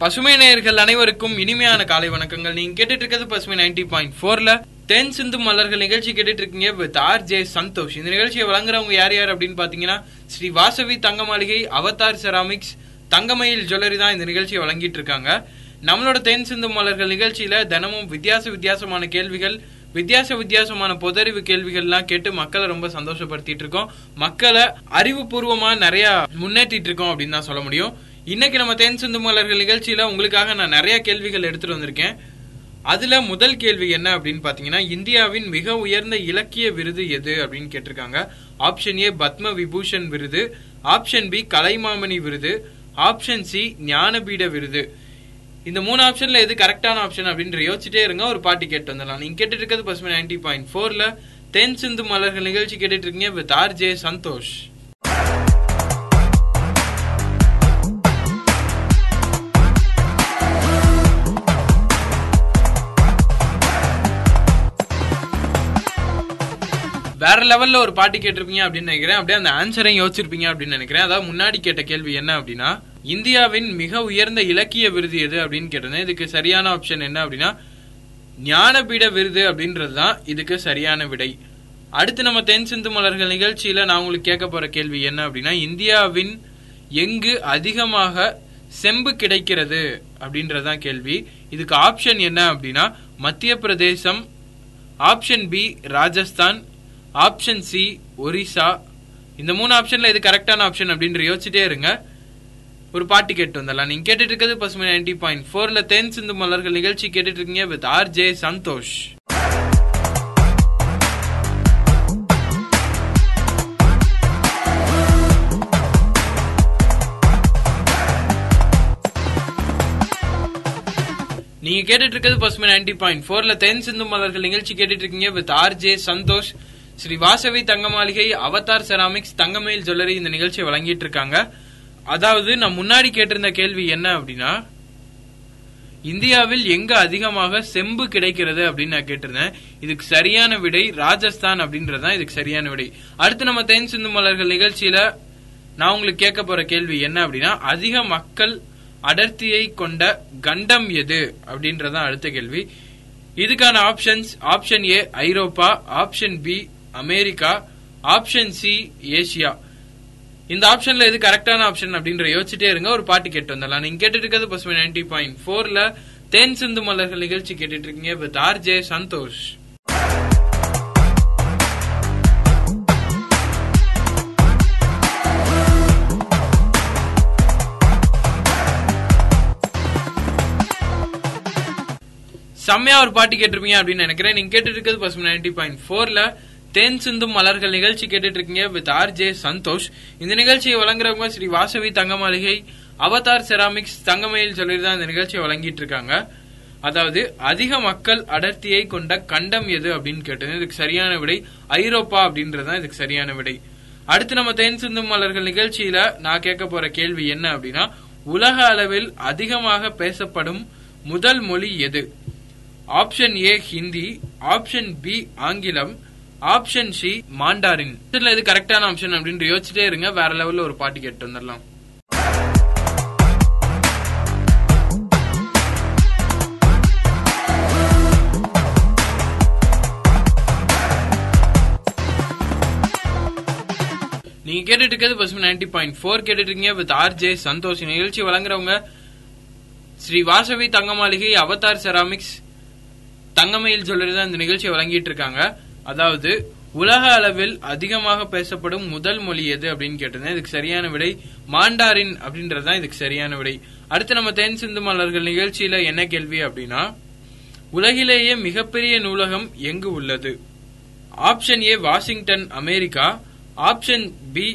பசுமை நேயர்கள் அனைவருக்கும் இனிமையான காலை வணக்கங்கள். நீங்க கேட்டுட்டு இருக்கிறது பசுமை நைன்டி பாயிண்ட் ஃபோர்ல. தென் சிந்து மலர்கள் நிகழ்ச்சி கேட்டுட்டு இருக்கீங்க வித் ஆர் ஜே சந்தோஷ். இந்த நிகழ்ச்சியை வழங்குறவங்க யார் யார் அப்படின்னு பாத்தீங்கன்னா ஸ்ரீ வாசவி தங்க மாளிகை அவதார் செராமிக்ஸ் தங்கமயில் ஜுவல்லரி தான் இந்த நிகழ்ச்சியை வழங்கிட்டு இருக்காங்க நம்மளோட தென் சிந்து மலர்கள் நிகழ்ச்சியில தினமும் வித்தியாச வித்தியாசமான கேள்விகள் வித்தியாச வித்தியாசமான பொதறிவு கேள்விகள்லாம் கேட்டு மக்களை ரொம்ப சந்தோஷப்படுத்திட்டு இருக்கோம் மக்களை அறிவுபூர்வமா நிறைய முன்னேற்றிட்டு இருக்கோம் அப்படின்னு தான் சொல்ல முடியும். இன்னைக்கு நம்ம தேன் சிந்து மலர்கள் நிகழ்ச்சியில உங்களுக்காக நான் நிறைய கேள்விகள் எடுத்துட்டு வந்திருக்கேன். அதுல முதல் கேள்வி என்ன அப்படின்னு பாத்தீங்கன்னா இந்தியாவின் மிக உயர்ந்த இலக்கிய விருது எது அப்படின்னு கேட்டிருக்காங்க. ஆப்ஷன் ஏ பத்ம விபூஷன் விருது. ஆப்ஷன் பி கலைமாமணி விருது. ஆப்ஷன் சி ஞானபீட விருது. இந்த மூணு ஆப்ஷன்ல எது கரெக்டான ஆப்ஷன் அப்படின்னு யோசிச்சுட்டே இருங்க. ஒரு பாட்டு கேட்டு வந்துடலாம். நீங்க கேட்டுட்டு இருக்கிறது பசுமை நைன்டி பாயிண்ட் ஃபோர்ல தென் சிந்து மலர்கள் நிகழ்ச்சி கேட்டுட்டு இருக்கீங்க வித் ஆர் ஜே சந்தோஷ். வேற லெவல்ல ஒரு பாட்டு கேட்டிருப்பீங்க அப்படின்னு நினைக்கிறேன். அப்படியே அந்த ஆன்சரையும் யோசிச்சிருப்பீங்க அப்படின்னு நினைக்கிறேன். அதாவது முன்னாடி கேட்ட கேள்வி என்ன அப்படின்னா இந்தியாவின் மிக உயர்ந்த இலக்கிய விருது எது அப்படின்னு கேட்டிருந்தேன். இதுக்கு சரியான ஆப்ஷன் என்ன அப்படின்னா ஞானபீட விருது அப்படின்றது தான் இதுக்கு சரியான விடை. அடுத்து நம்ம தென் சிந்து மலர்கள் நிகழ்ச்சியில நான் உங்களுக்கு கேட்க போற கேள்வி என்ன அப்படின்னா இந்தியாவின் எங்கு அதிகமாக செம்பு கிடைக்கிறது அப்படின்றதான் கேள்வி. இதுக்கு ஆப்ஷன் என்ன அப்படின்னா Madhya Pradesham option B Rajasthan option C Orissa. இந்த மூணு ஆப்ஷன்ல இது கரெக்டான ஆப்ஷன் அப்படின்ற யோசிச்சுட்டே இருங்க. ஒரு பாட்டு கேட்டு வந்துடலாம். நீங்க கேட்டுட்டு இருக்கிறது பசுமை நைன்டி பாயிண்ட் ஃபோர்ல தென் சிந்து மலர்கள் நிகழ்ச்சி கேட்டுட்டு இருக்கீங்க வித் ஆர் ஜே சந்தோஷ் நீங்க கேட்டுட்டு இருக்கிறது பசுமை நைன்டி பாயிண்ட் ஃபோர்ல தென் சிந்து மலர்கள் நிகழ்ச்சி கேட்டுட்டு இருக்கீங்க with R J Santhosh Sri Vasavi Thanga Maaligai Avatar ceramics Thangamayil jewellery இந்த நிகழ்ச்சியை வழங்கிட்டு இருக்காங்க அதாவது நான் முன்னாடி கேட்டிருந்த கேள்வி என்ன அப்படின்னா இந்தியாவில் எங்க அதிகமாக செம்பு கிடைக்கிறது அப்படின்னு நான் கேட்டிருந்தேன். இதுக்கு சரியான விடை ராஜஸ்தான் அப்படின்றதுதான் இதுக்கு சரியான விடை. அடுத்து நம்ம தென் சிந்து மலர்கள் நிகழ்ச்சியில நான் உங்களுக்கு கேட்க போற கேள்வி என்ன அப்படின்னா அதிக மக்கள் அடர்த்தியை கொண்ட கண்டம் எது அப்படின்றதான் அடுத்த கேள்வி. இதுக்கான options option A Europe option B America option C Asia. இந்த ஆப்ஷன்ல எது கரெக்டான ஆப்ஷன் அப்படின்ற யோசிச்சுட்டே இருங்க ஒரு பாட்டு கேட்டு வந்துடலாம். நீங்க கேட்டுட்டு இருக்கிறது பசுமை நைன்டி பாயிண்ட் ஃபோர்ல தேன் சிந்து மலர்கள் நிகழ்ச்சி கேட்டுட்டு இருக்கீங்க வித் ஆர் ஜே சந்தோஷ். செம்மையா ஒரு பாட்டு கேட்டிருப்பீங்க அப்படின்னு நினைக்கிறேன். நீங்க கேட்டுட்டு இருக்கிறது பசுமை நைன்டி பாயிண்ட் ஃபோர்ல தேன் சிந்தும் மலர்கள் நிகழ்ச்சி கேட்டுட்டு இருக்கீங்க வித் ஆர் ஜே சந்தோஷ். இந்த நிகழ்ச்சியை வழங்குறவங்க ஸ்ரீ வாசவி தங்க மாளிகை அவதார் செராமிக்ஸ் தங்கமயில் சொல்லி தான் இந்த நிகழ்ச்சியை வழங்கிட்டு இருக்காங்க அதாவது அதிக மக்கள் அடர்த்தியை கொண்ட கண்டம் எது அப்படின்னு கேட்டது இதுக்கு சரியான விடை ஐரோப்பா அப்படின்றதுதான் இதுக்கு சரியான விடை. அடுத்து நம்ம தேன் சிந்தும் மலர்கள் நிகழ்ச்சியில நான் கேட்க போற கேள்வி என்ன அப்படின்னா உலக அளவில் அதிகமாக பேசப்படும் முதல் மொழி எது? Option A Hindi. Option B ஆங்கிலம். ஆப்ஷன் சி மாண்டாரின் இது கரெக்டான ஆப்ஷன் அப்படின்னு யோசிச்சுட்டே இருங்க. வேற லெவல்ல ஒரு பாட்டு கேட்டு வந்துடலாம் நீங்க கேட்டுட்டு இருக்கிறது பசுமை நைன்டி பாயிண்ட் ஃபோர் கேட்டுட்டு இருக்கீங்க வித் ஆர் ஜே சந்தோஷ். நிகழ்ச்சி வழங்குறவங்க ஸ்ரீ வாசவி தங்க மாளிகை அவதார் செராமிக்ஸ் தங்கமயில் ஜுவல்லரி தான் இந்த நிகழ்ச்சியை வழங்கிட்டு இருக்காங்க. அதாவது உலக அளவில் அதிகமாக பேசப்படும் முதல் மொழி எது அப்படின்னு கேட்டிருந்தேன் இதுக்கு சரியான விடை மாண்டாரின் அப்படின்றதுதான் இதுக்கு சரியான விடை. அடுத்து நம்ம தென் சிந்து மலர்கள் நிகழ்ச்சியில என்ன கேள்வி அப்படின்னா உலகிலேயே மிகப்பெரிய நூலகம் எங்கு உள்ளது? Option A Washington America. Option B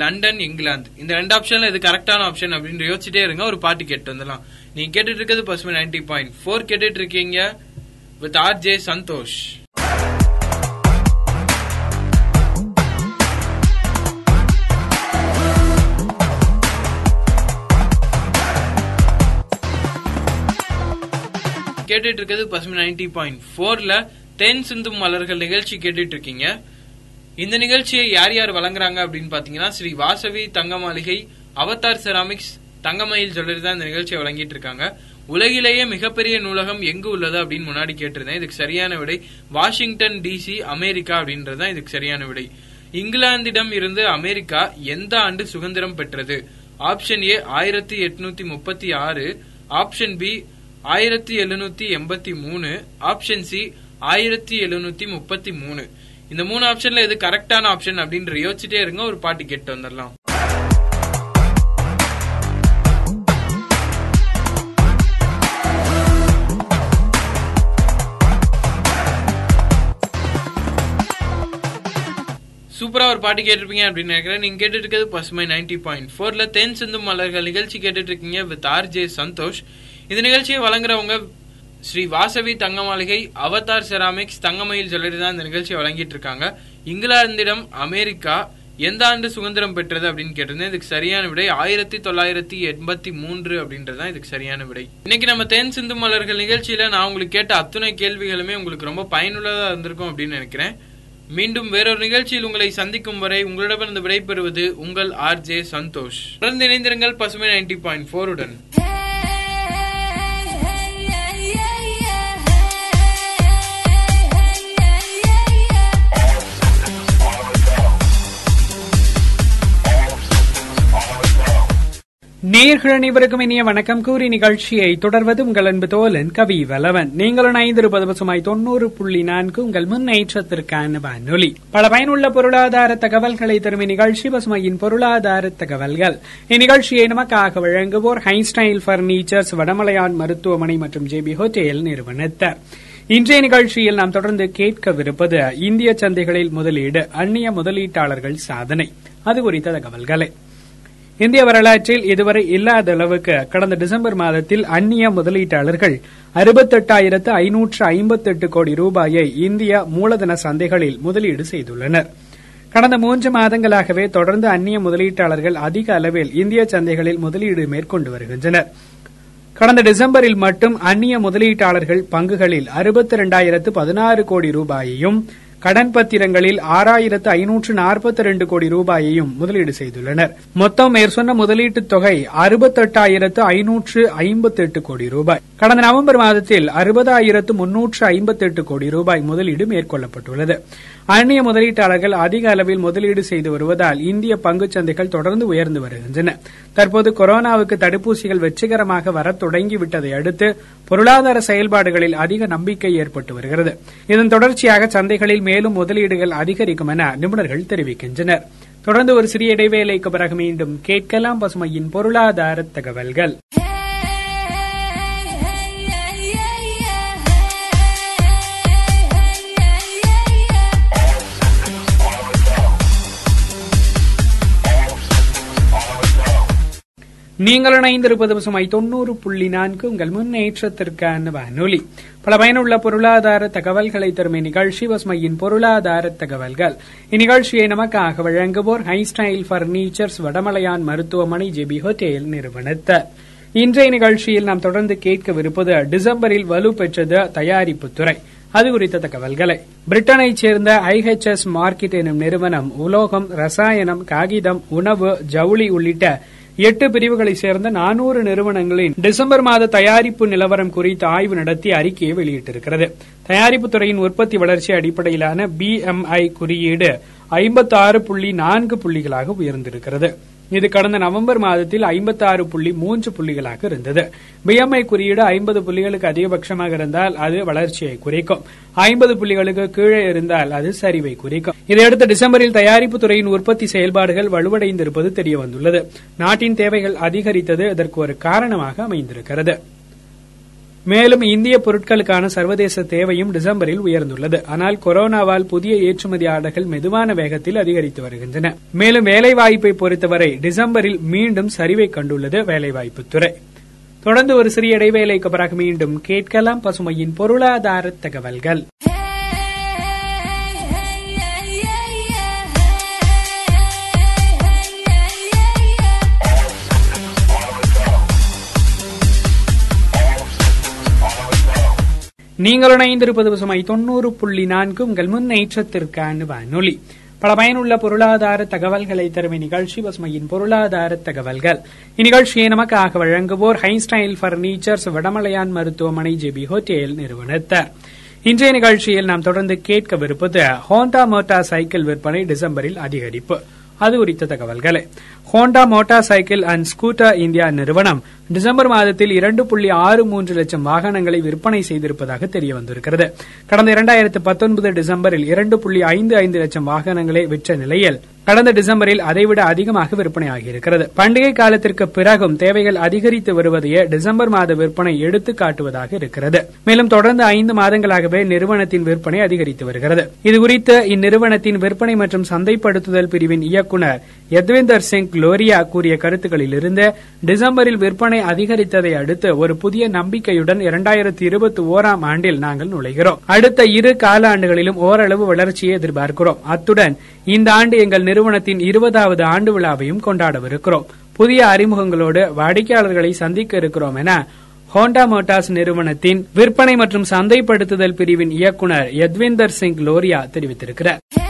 London England. இந்த ரெண்டு ஆப்ஷன்ல இது கரெக்டான ஆப்ஷன் அப்படின்னு யோசிச்சுட்டே இருங்க ஒரு பாட்டு கேட்டு வந்துடலாம். நீங்க கேட்டுட்டு இருக்கிறது பசுமை நைன்டி பாயிண்ட் ஃபோர் கேட்டுட்டு இருக்கீங்க வித் ஆர் ஜே சந்தோஷ் கேட்டுட்டு இருக்கிறது பசுமை நைன்டி பாயிண்ட் ஃபோர்ல தென் சிந்து மலர்கள் நிகழ்ச்சி கேட்டுட்டு இருக்கீங்க இந்த நிகழ்ச்சியை யார் யார் வழங்குறாங்க அப்படின்னு பாத்தீங்கன்னா ஸ்ரீ வாசவி தங்க மாளிகை அவதார் செராமிக்ஸ் தங்கமயில் ஜுவல்லரி தான் இந்த நிகழ்ச்சியை வழங்கிட்டு இருக்காங்க உலகிலேயே மிகப்பெரிய நூலகம் எங்கு உள்ளது அப்படின்னு முன்னாடி கேட்டிருந்தேன். இதுக்கு சரியான விடை வாஷிங்டன் டிசி அமெரிக்கா அப்படின்றது தான் இதுக்கு சரியான விடை. இங்கிலாந்திடம் இருந்து அமெரிக்கா எந்த ஆண்டு சுதந்திரம் பெற்றது? ஆப்ஷன் ஏ ஆயிரத்தி எட்நூத்தி முப்பத்தி ஆறு ஆப்ஷன் பி ஆயிரத்தி எழுநூத்தி எண்பத்தி மூணு ஆப்ஷன் சி ஆயிரத்தி எழுநூத்தி முப்பத்தி மூணு. இந்த மூணு ஆப்ஷன்ல எது கரெக்டான ஆப்ஷன் அப்படின்னு யோசிச்சுட்டே இருங்க ஒரு பாட்டு கேட்டு வந்துடலாம். சூப்பரா ஒரு பாட்டு கேட்டிருப்பீங்க அப்படின்னு நினைக்கிறேன். நீங்க கேட்டுட்டு இருக்கிறது பசுமை நைன்டி பாயிண்ட் ஃபோர்ல தென் சிந்து மலர்கள் நிகழ்ச்சி கேட்டுட்டு இருக்கீங்க வித் ஆர் ஜே சந்தோஷ். இந்த நிகழ்ச்சியை வழங்குறவங்க ஸ்ரீ வாசவி தங்க மாளிகை அவதார் செராமிக்ஸ் தங்கமயில் ஜுவல்லரி தான் இந்த நிகழ்ச்சியை வழங்கிட்டு இருக்காங்க இங்கிலாந்திடம் அமெரிக்கா எந்த ஆண்டு சுதந்திரம் பெற்றது அப்படின்னு கேட்டிருந்தேன். இதுக்கு சரியான விடை ஆயிரத்தி தொள்ளாயிரத்தி எண்பத்தி மூன்று அப்படின்றது தான் இதுக்கு சரியான விடை. இன்னைக்கு நம்ம தென் சிந்து மலர்கள் நிகழ்ச்சியில நான் உங்களுக்கு கேட்ட அத்துணை கேள்விகளுமே உங்களுக்கு ரொம்ப பயனுள்ளதா இருந்திருக்கும் அப்படின்னு நினைக்கிறேன். மீண்டும் வேறொரு நிகழ்ச்சியில் உங்களை சந்திக்கும் வரை உங்களிடமிருந்து விடைபெறுவது உங்கள் ஆர் ஜே சந்தோஷ். தொடர்ந்து இணைந்திருங்கள் பசுமை நைன்டி பாயிண்ட் உடன். நேர்கள் அனைவருக்கும் இனிய வணக்கம். கூறி நிகழ்ச்சியை தொடர்வது உங்கள் அன்பு தோலன் கவி வலவன் நீங்களும் ஐந்திருப்பது பசுமாய் தொண்ணூறு புள்ளி நான்கு உங்கள் முன்னேற்றத்திற்கான வானொலி. பல பயனுள்ள பொருளாதார தகவல்களை தரும் இந்நிகழ்ச்சி பசுமையின் பொருளாதார தகவல்கள். இந்நிகழ்ச்சியை நமக்காக வழங்குவோர் ஹைஸ்டைல் பர்னிச்சர்ஸ் வடமலையான் மருத்துவமனை மற்றும் ஜேபி ஹோட்டல் நிறுவனத்தர் இன்றைய நிகழ்ச்சியில் நாம் தொடர்ந்து கேட்கவிருப்பது இந்திய சந்தைகளில் முதலீடு அந்நிய முதலீட்டாளர்கள் சாதனை. அது குறித்த தகவல்களை. இந்திய வரலாற்றில் இதுவரை இல்லாத அளவுக்கு கடந்த டிசம்பர் மாதத்தில் அந்நிய முதலீட்டாளர்கள் அறுபத்தெட்டாயிரத்து ஐநூற்று ஐம்பத்தெட்டு கோடி ரூபாயை இந்திய மூலதன சந்தைகளில் முதலீடு செய்துள்ளனர். கடந்த மூன்று மாதங்களாகவே தொடர்ந்து அந்நிய முதலீட்டாளர்கள் அதிக அளவில் இந்திய சந்தைகளில் முதலீடு மேற்கொண்டு வருகின்றனர். கடந்த டிசம்பரில் மட்டும் அந்நிய முதலீட்டாளர்கள் பங்குகளில் அறுபத்தி இரண்டாயிரத்து பதினாறு கோடி ரூபாயையும் கடன் பத்திரங்களில் ஆறாயிரத்து ஐநூற்று நாற்பத்தி ரெண்டு கோடி ரூபாயையும் முதலீடு செய்துள்ளனர். மொத்தம் மேற்சொன்ன முதலீட்டுத் தொகை அறுபத்தெட்டாயிரத்து ஐநூற்று ஐம்பத்தி எட்டு கோடி ரூபாய். கடந்த நவம்பர் மாதத்தில் அறுபதாயிரத்து முன்னூற்று ஐம்பத்தி எட்டு கோடி ரூபாய் முதலீடு மேற்கொள்ளப்பட்டுள்ளது. அந்நிய முதலீட்டாளர்கள் அதிக அளவில் முதலீடு செய்து வருவதால் இந்திய பங்குச் சந்தைகள் தொடர்ந்து உயர்ந்து வருகின்றன. தற்போது கொரோனாவுக்கு தடுப்பூசிகள் வெற்றிகரமாக வரத் தொடங்கிவிட்டதை அடுத்து பொருளாதார செயல்பாடுகளில் அதிக நம்பிக்கை ஏற்பட்டு வருகிறது. இதன் தொடர்ச்சியாக சந்தைகளில் மேலும் முதலீடுகள் அதிகரிக்கும் என நிபுணர்கள் தெரிவிக்கின்றனர். தொடர்ந்து ஒரு சிறிய இடைவேளைக்கு பிறகு மீண்டும் கேட்கலாம் பசுமையின் பொருளாதார தகவல்கள். நீங்கள் இணைந்திருப்பது பசுமை தொண்ணூறு புள்ளி நான்கு. உங்கள் முன்னேற்றத்திற்கான வானொலி. பல பயனுள்ள பொருளாதார தகவல்களை தரும் இந்நிகழ்ச்சி பசுமையின் பொருளாதார தகவல்கள். இந்நிகழ்ச்சியை நமக்காக வழங்குவோர் ஹைஸ்டைல் பர்னிச்சர்ஸ் வடமலையான் மருத்துவமனை ஜெபி ஹோட்டேல் நிறுவனத்தர் இன்றைய நிகழ்ச்சியில் நாம் தொடர்ந்து கேட்கவிருப்பது டிசம்பரில் வலுப்பெற்றது தயாரிப்பு துறை அது குறித்த தகவல்களை. பிரிட்டனைச் சேர்ந்த ஐஹெச்எஸ் மார்க்கெட் எனும் நிறுவனம் உலோகம் ரசாயனம் காகிதம் உணவு ஜவுளி உள்ளிட்ட எட்டு பிரிவுகளை சேர்ந்த நானூறு நிறுவனங்களின் டிசம்பர் மாத தயாரிப்பு நிலவரம் குறித்து ஆய்வு நடத்தி அறிக்கையை வெளியிட்டிருக்கிறது. தயாரிப்பு துறையின் உற்பத்தி வளர்ச்சி அடிப்படையிலான பிஎம்ஐ குறியீடு ஐம்பத்தி ஆறு புள்ளி நான்கு புள்ளிகளாக உயர்ந்திருக்கிறது. இது கடந்த நவம்பர் மாதத்தில் ஐம்பத்தி ஆறு புள்ளி மூன்று புள்ளிகளாக இருந்தது. பிஎம்ஐ குறியீடு ஐம்பது புள்ளிகளுக்கு அதிகபட்சமாக இருந்தால் அது வளர்ச்சியை குறைக்கும். ஐம்பது புள்ளிகளுக்கு கீழே இருந்தால் அது சரிவை குறிக்கும். இதையடுத்து டிசம்பரில் தயாரிப்பு துறையின் உற்பத்தி செயல்பாடுகள் வலுவடைந்திருப்பது தெரியவந்துள்ளது. நாட்டின் தேவைகள் அதிகரித்தது இதற்கு ஒரு காரணமாக அமைந்திருக்கிறது. மேலும் இந்திய பொருட்களுக்கான சர்வதேச தேவையும் டிசம்பரில் உயர்ந்துள்ளது. ஆனால் கொரோனாவால் புதிய ஏற்றுமதியாளர்கள் மெதுவான வேகத்தில் அதிகரித்து வருகின்றன. மேலும் வேலைவாய்ப்பை பொறுத்தவரை டிசம்பரில் மீண்டும் சரிவை கண்டுள்ளது வேலைவாய்ப்புத்துறை. தொடர்ந்து ஒரு சிறிய இடைவேளைக்கு பிறகு மீண்டும் கேட்கலாம் பசுமையின் பொருளாதார தகவல்கள். நீங்கள் இணைந்திருப்பது பசுமை தொண்ணூறு புள்ளி நான்கு உங்கள் முன்னேற்றத்திற்கான வானொலி பல பயனுள்ள பொருளாதார தகவல்களை தரும் இந்நிகழ்ச்சி பசுமையின் பொருளாதார தகவல்கள். இந்நிகழ்ச்சியை நமக்காக வழங்குவோர் ஹைஸ்டைல் பர்னிச்சர்ஸ் வடமலையான் மருத்துவமனை ஜெபி ஹோட்டேல் நிறுவனத்தார். இன்றைய நிகழ்ச்சியில் நாம் தொடர்ந்து கேட்கவிருப்பது ஹோண்டா மோட்டார் சைக்கிள் விற்பனை டிசம்பரில் அதிகரிப்பு. அது குறித்த தகவல்களை. Honda motorcycle and scooter India நிறுவனம் டிசம்பர் மாதத்தில் இரண்டு புள்ளி ஆறு மூன்று லட்சம் வாகனங்களை விற்பனை செய்திருப்பதாக தெரிய வந்திருக்கிறது கடந்த இரண்டாயிரத்து பத்தொன்பது டிசம்பரில் இரண்டு புள்ளி ஐந்து ஐந்து லட்சம் வாகனங்களை விற்ற நிலையில் கடந்த டிசம்பரில் அதைவிட அதிகமாக விற்பனையாகியிருக்கிறது. பண்டிகை காலத்திற்கு பிறகும் தேவைகள் அதிகரித்து வருவதையே டிசம்பர் மாத விற்பனை எடுத்து காட்டுவதாக இருக்கிறது. மேலும் தொடர்ந்து ஐந்து மாதங்களாகவே நிறுவனத்தின் விற்பனை அதிகரித்து வருகிறது. இதுகுறித்து இந்நிறுவனத்தின் விற்பனை மற்றும் சந்தைப்படுத்துதல் பிரிவின் இயக்குநர் யத்வேந்தர் சிங் லோரியா கூறிய கருத்துக்களிலிருந்து டிசம்பரில் விற்பனை விற்பனை அதிகரித்ததை அடுத்து ஒரு புதிய நம்பிக்கையுடன் இரண்டாயிரத்தி இருபத்தி ஓராம் ஆண்டில் நாங்கள் நுழைகிறோம். அடுத்த இரு காலாண்டுகளிலும் ஓரளவு வளர்ச்சியை எதிர்பார்க்கிறோம். அத்துடன் இந்த ஆண்டு எங்கள் நிறுவனத்தின் இருபதாவது ஆண்டு விழாவையும் கொண்டாடவிருக்கிறோம். புதிய அறிமுகங்களோடு வாடிக்கையாளர்களை சந்திக்க இருக்கிறோம் என ஹோண்டா மோட்டார்ஸ் நிறுவனத்தின் விற்பனை மற்றும் சந்தைப்படுத்துதல் பிரிவின் இயக்குநர் யத்விந்தர் சிங் லோரியா தெரிவித்திருக்கிறார்.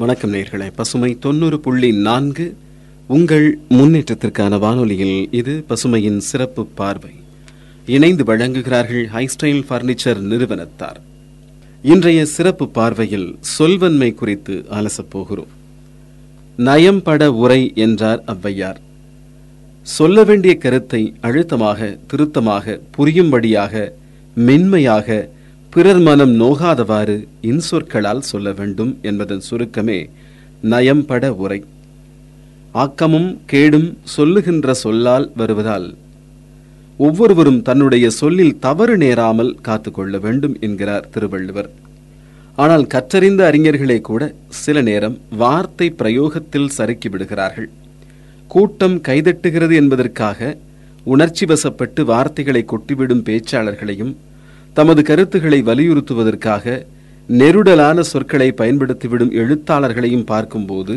வணக்கம் நேர்களே. பசுமை தொண்ணூறு புள்ளி நான்கு. உங்கள் முன்னேற்றத்திற்கான வானொலியில் இது பசுமையின் சிறப்பு பார்வை. இணைந்து வழங்குகிறார்கள் ஹைஸ்டைல் பர்னிச்சர் நிறுவனத்தார். இன்றைய சிறப்பு பார்வையில் சொல்வன்மை குறித்து அலசப் போகிறோம். நயம்பட உரை என்றார் ஔவையார். சொல்ல வேண்டிய கருத்தை அழுத்தமாக திருத்தமாக புரியும்படியாக மென்மையாக பிறர் மனம் நோகாதவாறு இன்சொற்களால் சொல்ல வேண்டும் என்பதன் சுருக்கமே நயம்பட உரை. ஆக்கமும் கேடும் சொல்லுகின்ற சொல்லால் வருவதால் ஒவ்வொருவரும் தன்னுடைய சொல்லில் தவறு நேராமல் காத்துக்கொள்ள வேண்டும் என்கிறார் திருவள்ளுவர். ஆனால் கற்றறிந்த அறிஞர்களே கூட சில நேரம் வார்த்தை பிரயோகத்தில் சறுக்கி விடுகிறார்கள். கூட்டம் கைதட்டுகிறது என்பதற்காக உணர்ச்சி வசப்பட்டு வார்த்தைகளை கொட்டிவிடும் பேச்சாளர்களையும் தமது கருத்துக்களை வலியுறுத்துவதற்காக நெருடலான சொற்களை பயன்படுத்திவிடும் எழுத்தாளர்களையும் பார்க்கும்போது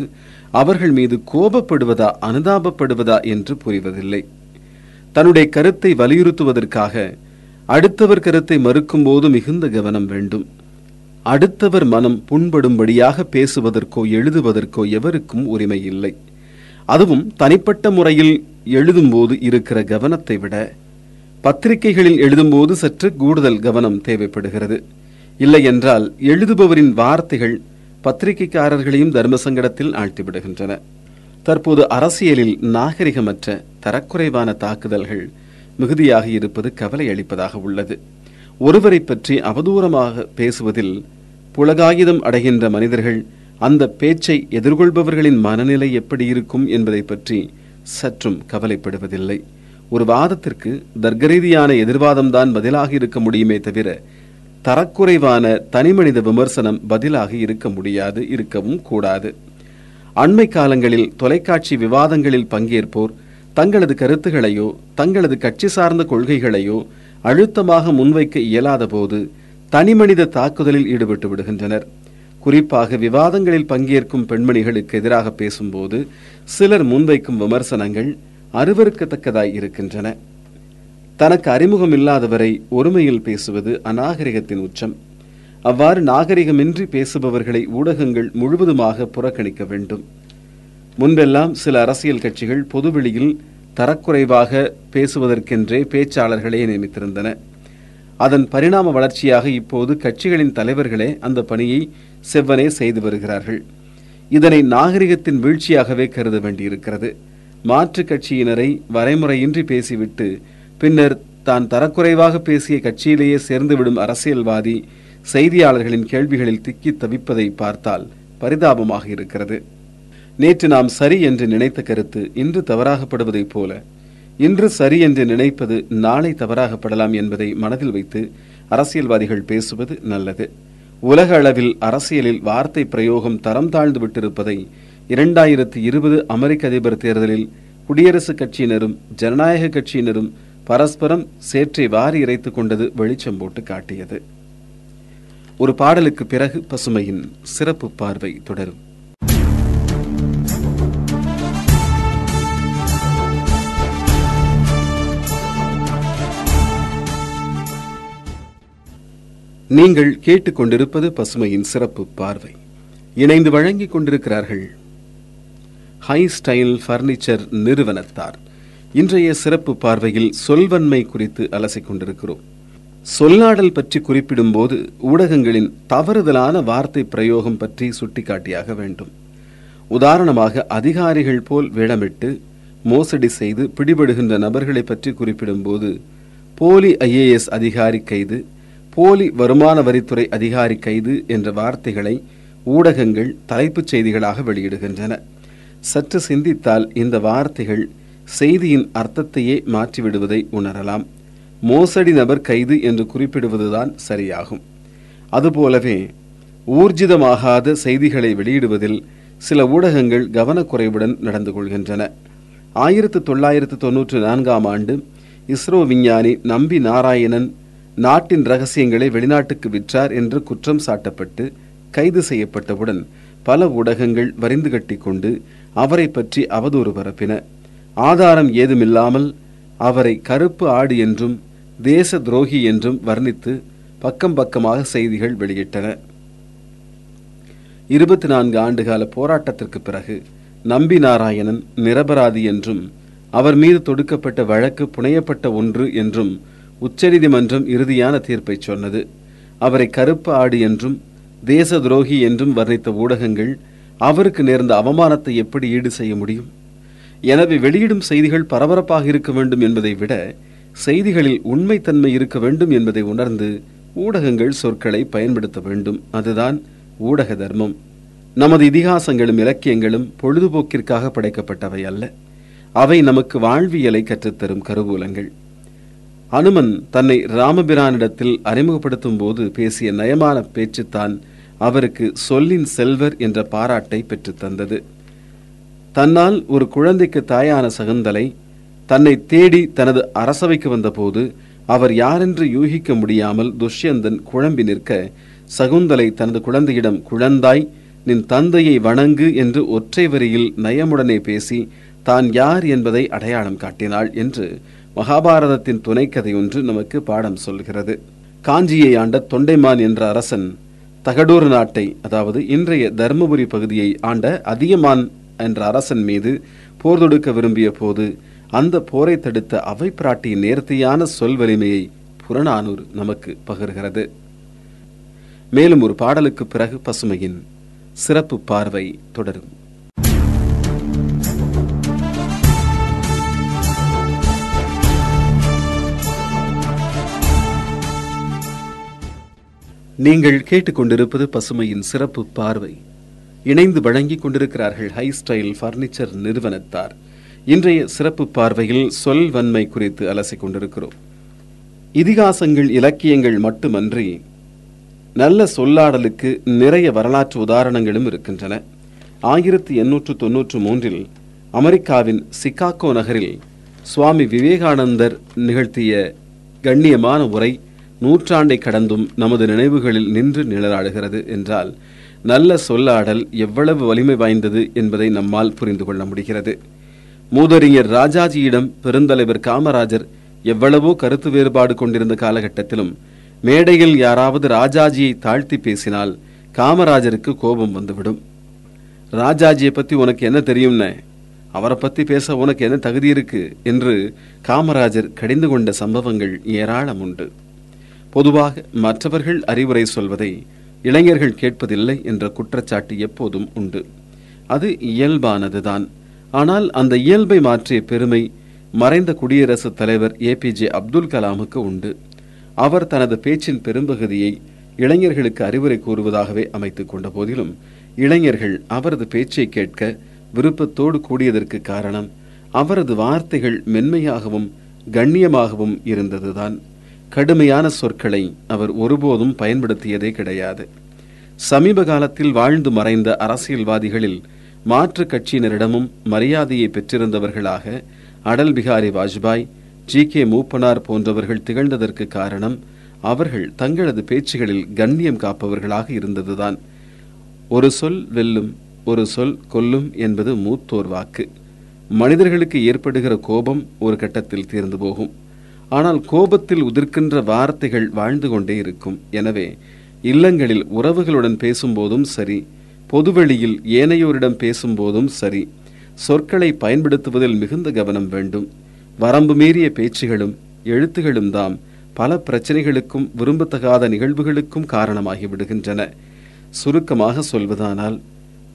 அவர்கள் மீது கோபப்படுவதா அனுதாபப்படுவதா என்று புரிவதில்லை. தன்னுடைய கருத்தை வலியுறுத்துவதற்காக அடுத்தவர் கருத்தை மறுக்கும்போது மிகுந்த கவனம் வேண்டும். அடுத்தவர் மனம் புண்படும்படியாக பேசுவதற்கோ எழுதுவதற்கோ எவருக்கும் உரிமை இல்லை அதுவும் தனிப்பட்ட முறையில் எழுதும்போது இருக்கிற கவனத்தை விட பத்திரிகைகளில் எழுதும்போது சற்று கூடுதல் கவனம் தேவைப்படுகிறது. இல்லை என்றால் எழுதுபவரின் வார்த்தைகள் பத்திரிகைக்காரர்களையும் தர்ம சங்கடத்தில் ஆழ்த்திவிடுகின்றன. தற்போது அரசியலில் நாகரிகமற்ற தரக்குறைவான தாக்குதல்கள் மிகுதியாக இருப்பது கவலை அளிப்பதாக உள்ளது. ஒருவரை பற்றி அவதூறமாக பேசுவதில் புலகாயுதம் அடைகின்ற மனிதர்கள் அந்த பேச்சை எதிர்கொள்பவர்களின் மனநிலை எப்படி இருக்கும் என்பதை பற்றி சற்றும் கவலைப்படுவதில்லை. ஒரு வாதத்திற்கு தர்க்கரீதியான எதிர்வாதம்தான் பதிலாக இருக்க முடியுமே தவிர தரக்குறைவான தனிமனித விமர்சனம் பதிலாக இருக்க முடியாது இருக்கவும் கூடாது. அண்மை காலங்களில் தொலைக்காட்சி விவாதங்களில் பங்கேற்போர் தங்களது கருத்துகளையோ தங்களது கட்சி சார்ந்த கொள்கைகளையோ அழுத்தமாக முன்வைக்க இயலாத போது தனிமனித தாக்குதலில் ஈடுபட்டு விடுகின்றனர். குறிப்பாக விவாதங்களில் பங்கேற்கும் பெண்மணிகளுக்கு எதிராக பேசும்போது சிலர் முன்வைக்கும் விமர்சனங்கள் அருவருக்கத்தக்கதாய் இருக்கின்றன. தனக்கு அறிமுகம் இல்லாதவரை ஒருமையில் பேசுவது அநாகரிகத்தின் உச்சம். அவ்வாறு நாகரிகமின்றி பேசுபவர்களை ஊடகங்கள் முழுவதுமாக புறக்கணிக்க வேண்டும். முன்பெல்லாம் சில அரசியல் கட்சிகள் பொதுவெளியில் தரக்குறைவாக பேசுவதற்கென்றே பேச்சாளர்களே நியமித்திருந்தன. அதன் பரிணாம வளர்ச்சியாக இப்போது கட்சிகளின் தலைவர்களே அந்த பணியை செவ்வனே செய்து வருகிறார்கள். இதனை நாகரிகத்தின் வீழ்ச்சியாகவே கருத வேண்டியிருக்கிறது. மாற்றுக் கட்சியினரை வரைமுறையின்றி பேசிவிட்டு பின்னர் தான் தரக்குறைவாக பேசிய கட்சியிலேயே சேர்ந்துவிடும் அரசியல்வாதி செய்தியாளர்களின் கேள்விகளில் திக்கி தவிப்பதை பார்த்தால் பரிதாபமாக இருக்கிறது. நேற்று நாம் சரி என்று நினைத்த கருத்து இன்று தவறாகப்படுவதைப் போல இன்று சரி என்று நினைப்பது நாளை தவறாகப்படலாம் என்பதை மனதில் வைத்து அரசியல்வாதிகள் பேசுவது நல்லது. உலக அளவில் அரசியலில் வார்த்தை பிரயோகம் தரம் தாழ்ந்து விட்டிருப்பதை இரண்டாயிரத்தி இருபது அமெரிக்க அதிபர் தேர்தலில் குடியரசுக் கட்சியினரும் ஜனநாயக கட்சியினரும் பரஸ்பரம் சேற்றை வாரி இறைத்துக் கொண்டது வெளிச்சம் போட்டு காட்டியது. ஒரு பாடலுக்கு பிறகு பசுமையின் சிறப்பு பார்வை தொடரும். நீங்கள் கேட்டுக்கொண்டிருப்பது பசுமையின் சிறப்பு பார்வை. இணைந்து வழங்கிக் கொண்டிருக்கிறார்கள் ஹை ஸ்டைல் ஃபர்னிச்சர் நிறுவனத்தார். இன்றைய சிறப்பு பார்வையில் சொல்வன்மை குறித்து அலசிக் கொண்டிருக்கிறோம். சொல்லாடல் பற்றி குறிப்பிடும்போது ஊடகங்களின் தவறுதலான வார்த்தை பிரயோகம் பற்றி சுட்டிக்காட்டியாக வேண்டும். உதாரணமாக அதிகாரிகள் போல் வேடமிட்டு மோசடி செய்து பிடிபடுகின்ற நபர்களை பற்றி குறிப்பிடும்போது போலி ஐஏஎஸ் அதிகாரி கைது போலி வருமான வரித்துறை அதிகாரி கைது என்ற வார்த்தைகளை ஊடகங்கள் தலைப்புச் செய்திகளாக வெளியிடுகின்றன. சற்று சிந்தித்தால் இந்த வார்த்தைகள் செய்தியின் அர்த்தத்தையே மாற்றிவிடுவதை உணரலாம். மோசடி நபர் கைது என்று குறிப்பிடுவதுதான் சரியாகும். அதுபோலவே ஊர்ஜிதமாகாத செய்திகளை வெளியிடுவதில் சில ஊடகங்கள் கவனக்குறைவுடன் நடந்து கொள்கின்றன. ஆயிரத்து தொள்ளாயிரத்து தொன்னூற்றி நான்காம் ஆண்டு இஸ்ரோ விஞ்ஞானி நம்பி நாராயணன் நாட்டின் ரகசியங்களை வெளிநாட்டுக்கு விற்றார் என்று குற்றம் சாட்டப்பட்டு கைது செய்யப்பட்டவுடன் பல ஊடகங்கள் வரிந்து கட்டி கொண்டு அவரை பற்றி அவதூறு பரப்பின. ஆதாரம் ஏதுமில்லாமல் அவரை கருப்பு ஆடு என்றும் தேச துரோகி என்றும் வர்ணித்து பக்கம் பக்கமாக செய்திகள் வெளியிட்டன. இருபத்தி நான்கு ஆண்டுகால போராட்டத்திற்கு பிறகு நம்பி நாராயணன் நிரபராதி என்றும் அவர் மீது தொடுக்கப்பட்ட வழக்கு புனையப்பட்ட ஒன்று என்றும் உச்சநீதிமன்றம் இறுதியான தீர்ப்பை சொன்னது. அவரை கருப்பு ஆடு என்றும் தேச துரோகி என்றும் வர்ணித்த ஊடகங்கள் அவருக்கு நேர்ந்த அவமானத்தை எப்படி ஈடு செய்ய முடியும்? எனவே வெளியிடும் செய்திகள் பரபரப்பாக இருக்க வேண்டும் என்பதை விட செய்திகளில் உண்மைத்தன்மை இருக்க வேண்டும் என்பதை உணர்ந்து ஊடகங்கள் சொற்களை பயன்படுத்த வேண்டும். அதுதான் ஊடக தர்மம். நமது இதிகாசங்களும் இலக்கியங்களும் பொழுதுபோக்கிற்காக படைக்கப்பட்டவை அல்ல. அவை நமக்கு வாழ்வியலை கற்றுத்தரும் கருவூலங்கள். அனுமன் தன்னை ராமபிரானிடத்தில் அறிமுகப்படுத்தும் போது பேசிய நயமான பேச்சுத்தான் அவருக்கு சொல்லின் செல்வர் என்ற பாராட்டை பெற்றுத் தந்தது. தன்னால் ஒரு குழந்தைக்கு தாயான சகுந்தலை தன்னை தேடி தனது அரசவைக்கு வந்தபோது அவர் யாரென்று யூகிக்க முடியாமல் துஷ்யந்தன் குழம்பி நிற்க சகுந்தலை தனது குழந்தையிடம் குழந்தாய் நின் தந்தையை வணங்கு என்று ஒற்றை வரியில் நயமுடனே பேசி தான் யார் என்பதை அடையாளம் காட்டினாள் என்று மகாபாரதத்தின் துணைக்கதை ஒன்று நமக்கு பாடம் சொல்கிறது. காஞ்சியை ஆண்ட தொண்டைமான் என்ற அரசன் தகடூர் நாட்டை அதாவது இன்றைய தர்மபுரி பகுதியை ஆண்ட அதியமான் என்ற அரசன் மீது போர் தொடுக்க விரும்பிய போது அந்த போரை தடுத்த அவை பிராட்டியின் நேர்த்தியான சொல் வலிமையை புறநானூறு நமக்கு பகிர்கிறது. மேலும் ஒரு பாடலுக்கு பிறகு பசுமையின் சிறப்பு பார்வை தொடரும். நீங்கள் கேட்டுக்கொண்டிருப்பது பசுமையின் சிறப்பு பார்வை. இணைந்து வழங்கிக் கொண்டிருக்கிறார்கள் ஹை ஸ்டைல் பர்னிச்சர் நிறுவனத்தார். இன்றைய சிறப்பு பார்வையில் சொல் வன்மை குறித்து அலசிக் கொண்டிருக்கிறோம். இதிகாசங்கள் இலக்கியங்கள் மட்டுமன்றி நல்ல சொல்லாடலுக்கு நிறைய வரலாற்று உதாரணங்களும் இருக்கின்றன. ஆயிரத்தி எண்ணூற்று தொன்னூற்று மூன்றில் அமெரிக்காவின் சிகாகோ நகரில் சுவாமி விவேகானந்தர் நிகழ்த்திய கண்ணியமான உரை நூற்றாண்டை கடந்தும் நமது நினைவுகளில் நின்று நிழலாடுகிறது என்றால் நல்ல சொல்லாடல் எவ்வளவு வலிமை வாய்ந்தது என்பதை நம்மால் புரிந்து கொள்ள முடிகிறது. மூதறிஞர் ராஜாஜியிடம் பெருந்தலைவர் காமராஜர் எவ்வளவோ கருத்து வேறுபாடு கொண்டிருந்த காலகட்டத்திலும் மேடையில் யாராவது ராஜாஜியை தாழ்த்தி பேசினால் காமராஜருக்கு கோபம் வந்துவிடும். ராஜாஜியை பத்தி உனக்கு என்ன தெரியும்னே? அவரை பத்தி பேச உனக்கு என்ன தகுதி இருக்கு? என்று காமராஜர் கடிந்து கொண்ட சம்பவங்கள் ஏராளம் உண்டு. பொதுவாக மற்றவர்கள் அறிவுரை சொல்வதை இளைஞர்கள் கேட்பதில்லை என்ற குற்றச்சாட்டு எப்போதும் உண்டு. அது இயல்பானதுதான். ஆனால் அந்த இயல்பை மாற்றிய பெருமை மறைந்த குடியரசுத் தலைவர் ஏபிஜே அப்துல் கலாமுக்கு உண்டு. அவர் தனது பேச்சின் பெரும்பகுதியை இளைஞர்களுக்கு அறிவுரை கூறுவதாகவே அமைத்துக் கொண்ட போதிலும் இளைஞர்கள் அவரது பேச்சை கேட்க விருப்பத்தோடு கூடியதற்கு காரணம் அவரது வார்த்தைகள் மென்மையாகவும் கண்ணியமாகவும் இருந்ததுதான். கடுமையான சொற்களை அவர் ஒருபோதும் பயன்படுத்தியதே கிடையாது. சமீப காலத்தில் வாழ்ந்து மறைந்த அரசியல்வாதிகளில் மாற்றுக் கட்சியினரிடமும் மரியாதையை பெற்றிருந்தவர்களாக அடல் பிகாரி வாஜ்பாய் ஜி. கே. மூப்பனார் போன்றவர்கள் திகழ்ந்ததற்கு காரணம் அவர்கள் தங்களது பேச்சுகளில் கண்ணியம் காப்பவர்களாக இருந்ததுதான். ஒரு சொல் வெல்லும் ஒரு சொல் கொல்லும் என்பது மூத்தோர் வாக்கு. மனிதர்களுக்கு ஏற்படுகிற கோபம் ஒரு கட்டத்தில் தீர்ந்து போகும். ஆனால் கோபத்தில் உதிர்க்கின்ற வார்த்தைகள் வாழ்ந்து கொண்டே இருக்கும். எனவே இல்லங்களில் உறவுகளுடன் பேசும்போதும் சரி பொதுவெளியில் ஏனையோரிடம் பேசும்போதும் சரி சொற்களை பயன்படுத்துவதில் மிகுந்த கவனம் வேண்டும். வரம்பு மீறிய பேச்சுகளும் எழுத்துகளும் தாம் பல பிரச்சனைகளுக்கும் விரும்பத்தகாத நிகழ்வுகளுக்கும் காரணமாகி விடுகின்றன. சுருக்கமாக சொல்வதானால்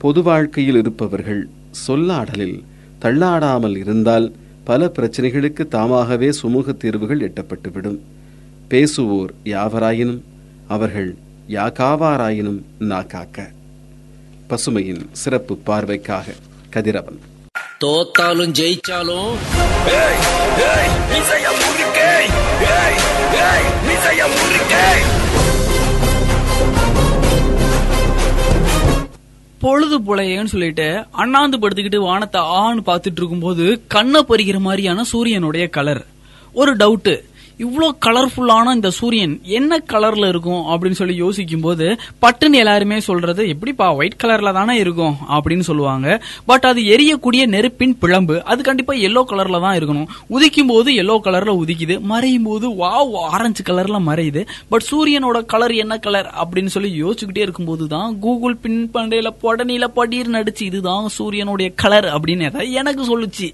பொது வாழ்க்கையில் இருப்பவர்கள் சொல்லாடலில் தள்ளாடாமல் இருந்தால் பல பிரச்சனைகளுக்கு தாமாகவே சுமூக தீர்வுகள் எட்டப்பட்டுவிடும். பேசுவோர் யாவராயினும் அவர்கள் யாகாவாராயினும் நாக்காக்க பசுமையின் சிறப்பு பார்வைக்காக கதிரவன். தோத்தாலும் ஜெயிச்சாலும் பொழுது புலையன்னு சொல்லிட்டு அண்ணாந்து படுத்துக்கிட்டு வானத்தை ஆன்னு பார்த்துட்டு இருக்கும்போது கண்ணை பறிக்கிற மாதிரியான சூரியனுடைய கலர் ஒரு டவுட்டு இவ்வளோ கலர்ஃபுல்லான இந்த சூரியன் என்ன கலர்ல இருக்கும் அப்படின்னு சொல்லி யோசிக்கும் போது பட்டுன்னு எல்லாருமே சொல்றது எப்படிப்பா ஒயிட் கலர்ல தானே இருக்கும்? அப்படின்னு சொல்லுவாங்க. பட் அது எரியக்கூடிய நெருப்பின் பிழம்பு அது கண்டிப்பா எல்லோ கலர்ல தான் இருக்கணும். உதிக்கும் போது எல்லோ கலர்ல உதிக்குது மறையும் போது வாவ் ஆரஞ்சு கலர்ல மறையுது. பட் சூரியனோட கலர் என்ன கலர் அப்படின்னு சொல்லி யோசிச்சுக்கிட்டே இருக்கும்போது தான் கூகுள் பின் பண்டையில பொடனில படீர் நடிச்சு இதுதான் சூரியனுடைய கலர் அப்படின்னு எனக்கு சொல்லுச்சு.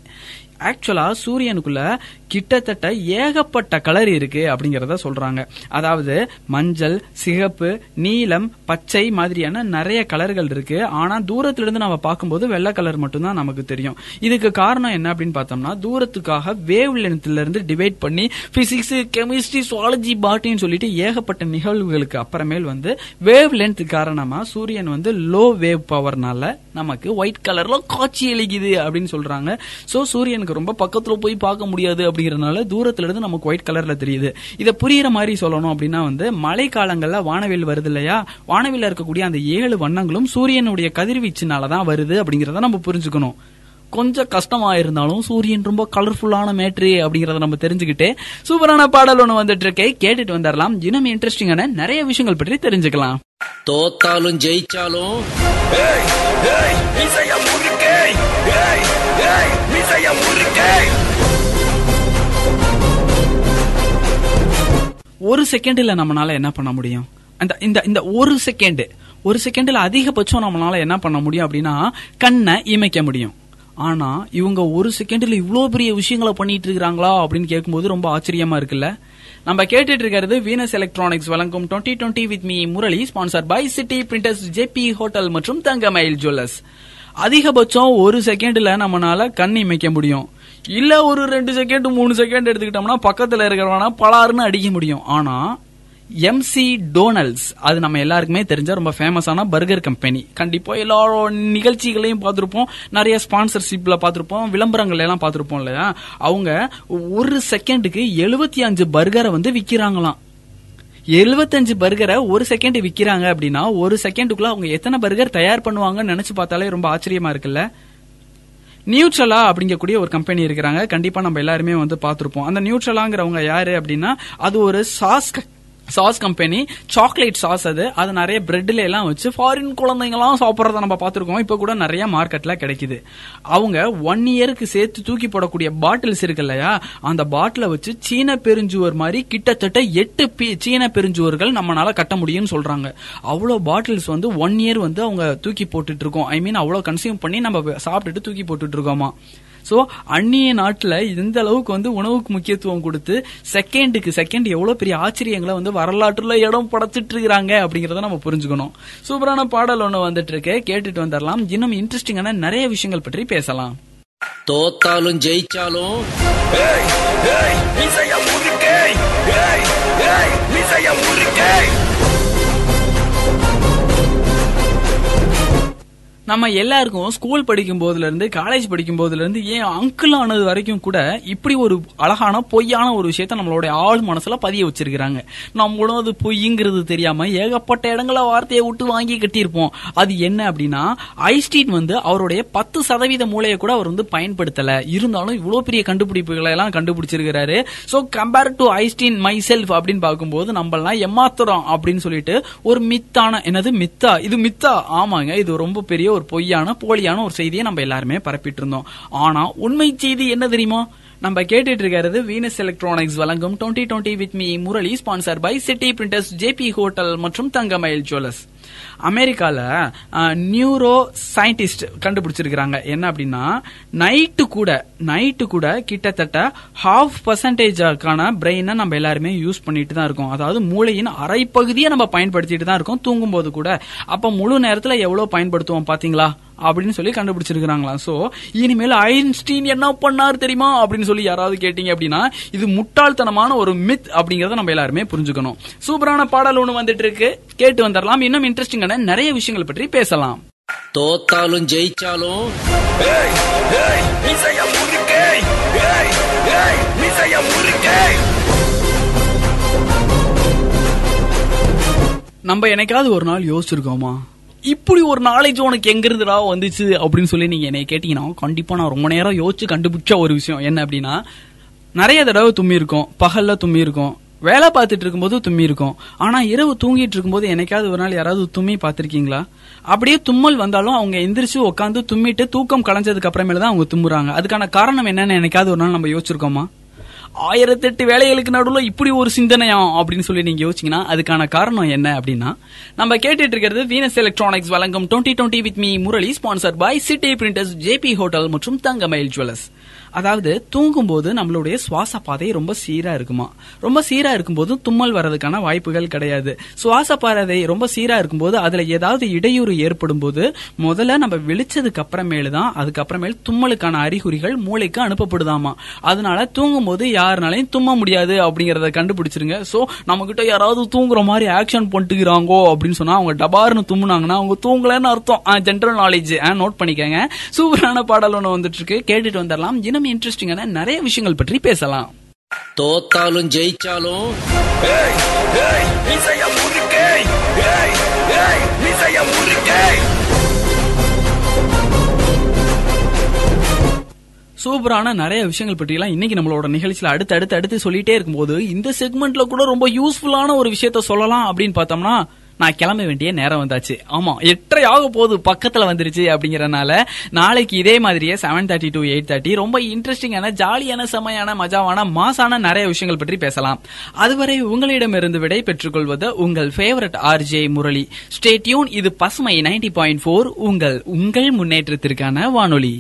ஆக்சுவலா சூரியனுக்குள்ள கிட்டத்தட்ட ஏகப்பட்ட கலர் இருக்கு அப்படிங்கறத சொல்றாங்க. அதாவது மஞ்சள் சிகப்பு நீலம் பச்சை மாதிரியான நிறைய கலர்கள் இருக்கு. ஆனா தூரத்துல இருந்து நம்ம பார்க்கும்போது வெள்ளை கலர் மட்டும்தான் நமக்கு தெரியும். இதுக்கு காரணம் என்ன அப்படின்னு பார்த்தோம்னா தூரத்துக்காக வேவ் லென்த்ல இருந்து டிவைட் பண்ணி பிசிக்ஸ் கெமிஸ்ட்ரி சுவாலஜி பாட்டின்னு சொல்லிட்டு ஏகப்பட்ட நிகழ்வுகளுக்கு அப்புறமேல் வந்து வேவ் லென்த் காரணமா சூரியன் வந்து லோ வேவ் பவர்னால நமக்கு ஒயிட் கலர்ல காட்சி அளிக்குது அப்படின்னு சொல்றாங்க. சோ சூரியனுக்கு ரொம்ப பக்கத்துல போய் பார்க்க முடியாது அப்படிங்கறதுனால தூரத்துல இருந்து நமக்கு ஒயிட் கலர்ல தெரியுது. இத புரியுற மாதிரி சொல்லணும் அப்படின்னா வந்து மழை காலங்கள்ல வானவில் வருது இல்லையா? வானவில்ல இருக்கக்கூடிய அந்த ஏழு வண்ணங்களும் சூரியனுடைய கதிர்வீச்சுனால தான் வருது அப்படிங்கறத நம்ம புரிஞ்சுக்கணும். கொஞ்சம் கஷ்டமா இருந்தாலும் சூரியன் ரொம்ப கலர்ஃபுல்லான மேட்ரு அப்படிங்கறத நம்ம தெரிஞ்சுக்கிட்டு சூப்பரான பாடல் ஒண்ணு வந்துட்டு இருக்கே. கேட்டுட்டு வந்துடலாம் இன்னும் இன்ட்ரெஸ்டிங்கான நிறைய விஷயங்கள் பற்றி தெரிஞ்சுக்கலாம். தோத்தாலும் ஜெயிச்சாலும் ஒரு செகண்ட்ல நம்மளால என்ன பண்ண முடியும்? அந்த இந்த இந்த ஒரு செகண்ட் ஒரு செகண்ட்ல அதிகபட்சம் நம்மளால என்ன பண்ண முடியும் அப்படின்னா கண்ணை இமைக்க முடியும். ஆனா இவங்க ஒரு செகண்ட்ல இவ்வளோ பெரிய விஷயங்களை பண்ணிட்டு இருக்காங்களா அப்படின்னு கேட்கும்போது ரொம்ப ஆச்சரியமா இருக்குல்ல? நம்ம கேட்டுட்டு இருக்கிறது வீனஸ் எலக்ட்ரானிக்ஸ் வழங்கும் twenty twenty with me Murali sponsor by city printers JP hotel மற்றும் தங்கமயில் ஜுவல்லர்ஸ் அதிகபட்சம் ஒரு செகண்ட்ல நம்மளால கண் இமைக்க முடியும். இல்ல ஒரு ரெண்டு செகண்ட் மூணு செகண்ட் எடுத்துக்கிட்டோம்னா பக்கத்துல இருக்கிறவனா பலாருன்னு அடிக்க முடியும். ஆனா எம்சி டோனல்ஸ் அது நம்ம எல்லாருக்குமே தெரிஞ்ச ரொம்ப ஃபேமஸான பர்கர் கம்பெனி கண்டிப்பா எல்லா நிகழ்ச்சிகளையும் பார்த்துருப்போம். நிறைய ஸ்பான்சர்ஷிப்ல பார்த்துருப்போம். விளம்பரங்கள் எல்லாம் பார்த்துருப்போம் இல்லையா? அவங்க ஒரு செகண்டுக்கு எழுபத்தி அஞ்சு பர்கரை வந்து விற்கிறாங்களாம் எழுபத்தஞ்சு பர்கரை ஒரு செகண்ட் விக்கிறாங்க அப்படின்னா ஒரு செகண்டுக்குள்ள அவங்க எத்தனை பர்கர் தயார் பண்ணுவாங்கன்னு நினைச்சு பார்த்தாலே ரொம்ப ஆச்சரியமா இருக்குல்ல? நியூட்ரலா அப்படிங்கக்கூடிய ஒரு கம்பெனி இருக்கிறாங்க. கண்டிப்பா நம்ம எல்லாருமே வந்து பார்த்துருப்போம். அந்த நியூட்ரலாங்கிறவங்க யாரு அப்படின்னா அது ஒரு sauce sauce company chocolate sauce அது. அது நிறைய பிரெட்ல எல்லாம் வச்சு ஃபாரின் குழந்தைங்களாம் சாப்பிட்றத நம்ம பார்த்துருக்கோம். இப்போ கூட நிறைய மார்க்கெட்ல கிடைக்குது. அவங்க ஒன் இயருக்கு சேர்த்து தூக்கி போடக்கூடிய பாட்டில்ஸ் இருக்கு இல்லையா? அந்த பாட்டில வச்சு சீன பெருஞ்சுவர் மாதிரி கிட்டத்தட்ட எட்டு பி- சீன பெருஞ்சுவர்கள் நம்மளால கட்ட முடியும்னு சொல்றாங்க. அவ்வளோ பாட்டில்ஸ் வந்து ஒன் இயர் வந்து அவங்க தூக்கி போட்டுட்டு இருக்கோம். ஐ மீன் அவ்வளோ கன்சியூம் பண்ணி நம்ம சாப்பிட்டுட்டு தூக்கி போட்டுட்டு இருக்கோமா? சோ அந்நிய நாட்டுல இந்த அளவுக்கு வந்து உணவுக்கு முக்கியத்துவம் கொடுத்து செகண்டுக்கு செகண்ட் எவ்வளவு பெரிய ஆச்சரியங்களை வந்து வரலாற்றுல இடம் படைச்சிட்டு இருக்காங்க அப்படிங்கறத நம்ம புரிஞ்சுக்கணும். சூப்பரான பாடல் ஒண்ணு வந்துட்டு இருக்கு கேட்டுட்டு வந்துடலாம் இன்னும் இன்ட்ரெஸ்டிங்கான நிறைய விஷயங்கள் பற்றி பேசலாம். தோத்தாலும் ஜெயிச்சாலும் நம்ம எல்லாருக்கும் ஸ்கூல் படிக்கும் போதுல இருந்து காலேஜ் படிக்கும் போதுல இருந்து ஏன் அங்கிள் ஆனது வரைக்கும் கூட இப்படி ஒரு அழகான பொய்யான ஒரு விஷயத்த நம்மளுடைய ஆள் மனசுல பதிய வச்சிருக்கிறாங்க. நம்மளும் அது பொய்ங்கிறது தெரியாம ஏகப்பட்ட இடங்கள வார்த்தையை விட்டு வாங்கி கட்டியிருப்போம். அது என்ன அப்படின்னா ஐஸ்டீன் வந்து அவருடைய பத்து சதவீத மூளையை கூட அவர் வந்து பயன்படுத்தல. இருந்தாலும் இவ்வளவு பெரிய கண்டுபிடிப்புகளை எல்லாம் கண்டுபிடிச்சிருக்கிறாரு. So compare to Einstein myself அப்படின்னு பார்க்கும்போது நம்மளாம் ஏமாத்துறோம் அப்படின்னு சொல்லிட்டு ஒரு மித்தான என்னது மித்தா? இது மித்தா? ஆமாங்க இது ரொம்ப பெரிய ஒரு பொய்யான போலியான ஒரு செய்தியை நம்ம எல்லாருமே பரப்பிட்டு இருந்தோம் ஆனா உண்மை செய்தி என்ன தெரியுமா? நம்ம கேட்டுட்டு இருக்கிறது வீனஸ் எலக்ட்ரானிக்ஸ் வழங்கும் twenty twenty with me Murali sponsor by city printers JP hotel மற்றும் தங்கமயில் ஜுவல்லர்ஸ் அமெரிக்கால நியூரோ சயின்டிஸ்ட் கண்டுபிடிச்சிருக்கிறாங்க. என்ன அப்படின்னா நைட்டு கூட நைட்டு கூட கிட்டத்தட்ட ஹாஃப் பர்சன்டேஜாக்கான பிரெயினை நம்ம எல்லாருமே யூஸ் பண்ணிட்டு தான் இருக்கோம். அதாவது மூளையின் அரை பகுதியை நம்ம பயன்படுத்திட்டு தான் இருக்கோம் தூங்கும் போது கூட. அப்ப முழு நேரத்துல எவ்வளவு பயன்படுத்துவோம் பாத்தீங்களா? அப்படின்னு சொல்லி கண்டுபிடிச்சிருக்கிறாங்களா சோ இனிமேல் ஐன்ஸ்டீன் என்ன பண்ணார் தெரியுமா? அப்படின்னு சொல்லி யாராவது கேட்டீங்க அப்படின்னா இது முட்டாள்தனமான ஒரு மித் அப்படிங்கறத நம்ம எல்லாருமே புரிஞ்சுக்கணும். சூப்பரான பாடல் ஒண்ணு வந்துட்டு இருக்கு. கேட்டு வந்துடலாம் இன்னும் இன்ட்ரெஸ்டிங்கான நிறைய விஷயங்கள் பற்றி பேசலாம். தோத்தாலும் ஜெயிச்சாலும் நம்ம என்னைக்காவது ஒரு நாள் யோசிச்சிருக்கோமா? இப்படி ஒரு நாலேஜ் உனக்கு எங்க இருந்துடா வந்துச்சு அப்படின்னு சொல்லி நீங்க என்னை கேட்டீங்கன்னா கண்டிப்பா நான் ரொம்ப நேரம் யோசிச்சு கண்டுபிடிச்ச ஒரு விஷயம் என்ன அப்படின்னா நிறைய தடவை தும்மி இருக்கும் பகல்ல தும்மி இருக்கும் வேலை பார்த்துட்டு இருக்கும்போது தும்மி இருக்கும். ஆனா இரவு தூங்கிட்டு இருக்கும்போது என்னைக்காவது ஒரு நாள் யாராவது தும்மி பார்த்திருக்கீங்களா? அப்படியே தும்மல் வந்தாலும் அவங்க எந்திரிச்சு உட்காந்து தும்மிட்டு தூக்கம் கலைஞ்சதுக்கு அப்புறமேல தான் அவங்க தும்முறாங்க. அதுக்கான காரணம் என்னன்னு என்னைக்காவது ஒரு நாள் நம்ம யோசிச்சிருக்கோமா? ஆயிரத்தெட்டு வேலைகளுக்கு நடுவில் இப்படி ஒரு சிந்தனையா அப்படின்னு சொல்லி நீங்க யோசிச்சீங்கன்னா அதுக்கான காரணம் என்ன அப்படின்னா நம்ம கேட்டுட்டு இருக்கிறது வீனஸ் எலக்ட்ரானிக்ஸ் வழங்கும் twenty twenty with me Murali sponsor by city printers JP hotel மற்றும் தங்கமயில் ஜுவல்லர்ஸ் அதாவது தூங்கும்போது நம்மளுடைய சுவாச பாதை ரொம்ப சீரா இருக்குமா? ரொம்ப சீரா இருக்கும்போது தும்மல் வர்றதுக்கான வாய்ப்புகள் கிடையாது. சுவாச பாதை ரொம்ப சீரா இருக்கும்போது அதுல ஏதாவது இடையூறு ஏற்படும் போது முதல்ல நம்ம விழிச்சதுக்கு அப்புறமேலு தான் அதுக்கப்புறமேல் தும்மலுக்கான அறிகுறிகள் மூளைக்கு அனுப்பப்படுதாமா? அதனால தூங்கும் போது யாருனாலையும் தும்ம முடியாது அப்படிங்கறத கண்டுபிடிச்சிருங்க. சோ நம்ம கிட்ட யாராவது தூங்குற மாதிரி ஆக்ஷன் பண்ணிட்டுக்கிறாங்கோ அப்படின்னு சொன்னா அவங்க டபார்னு தும்முனாங்கன்னா அவங்க தூங்கலன்னு அர்த்தம். ஜென்ரல் நாலேஜ் நோட் பண்ணிக்கங்க. சூப்பரான பாடல் ஒன்று வந்துட்டு இருக்கு கேட்டுட்டு வந்துடலாம். இன்னும் இன்ட்ரெஸ்டிங்கான நிறைய விஷயங்கள் பற்றி பேசலாம். தோத்தாலும் ஜெயிச்சாலும் சூப்பரான நிறைய விஷயங்கள் பற்றியெல்லாம் இன்னைக்கு நம்மளோட நிகழ்ச்சியில அடுத்து அடுத்து அடுத்து சொல்லிட்டே இருக்கும்போது இந்த செக்மெண்ட்ல கூட ரொம்ப யூஸ்ஃபுல்லான ஒரு விஷயத்த சொல்லலாம் அப்படின்னு பார்த்தோம்னா நான் கிளம்ப வேண்டிய நேரம் வந்தாச்சு. ஆமா எட்டரை ஆக போகுது பக்கத்துல வந்துருச்சு அப்படிங்கறனால நாளைக்கு இதே மாதிரியே seven thirty to eight thirty ரொம்ப இன்ட்ரெஸ்டிங்கான ஜாலியான செமையான மஜாவான மாசான நிறைய விஷயங்கள் பற்றி பேசலாம். அதுவரை உங்களிடமிருந்து விடை பெற்றுக்கொள்வது உங்கள் ஃபேவரட் ஆர்ஜே முரளி. ஸ்டேட்யூன் இது பசுமை நைன்டி பாயிண்ட் ஃபோர் உங்கள் உங்கள் முன்னேற்றத்திற்கான வானொலி.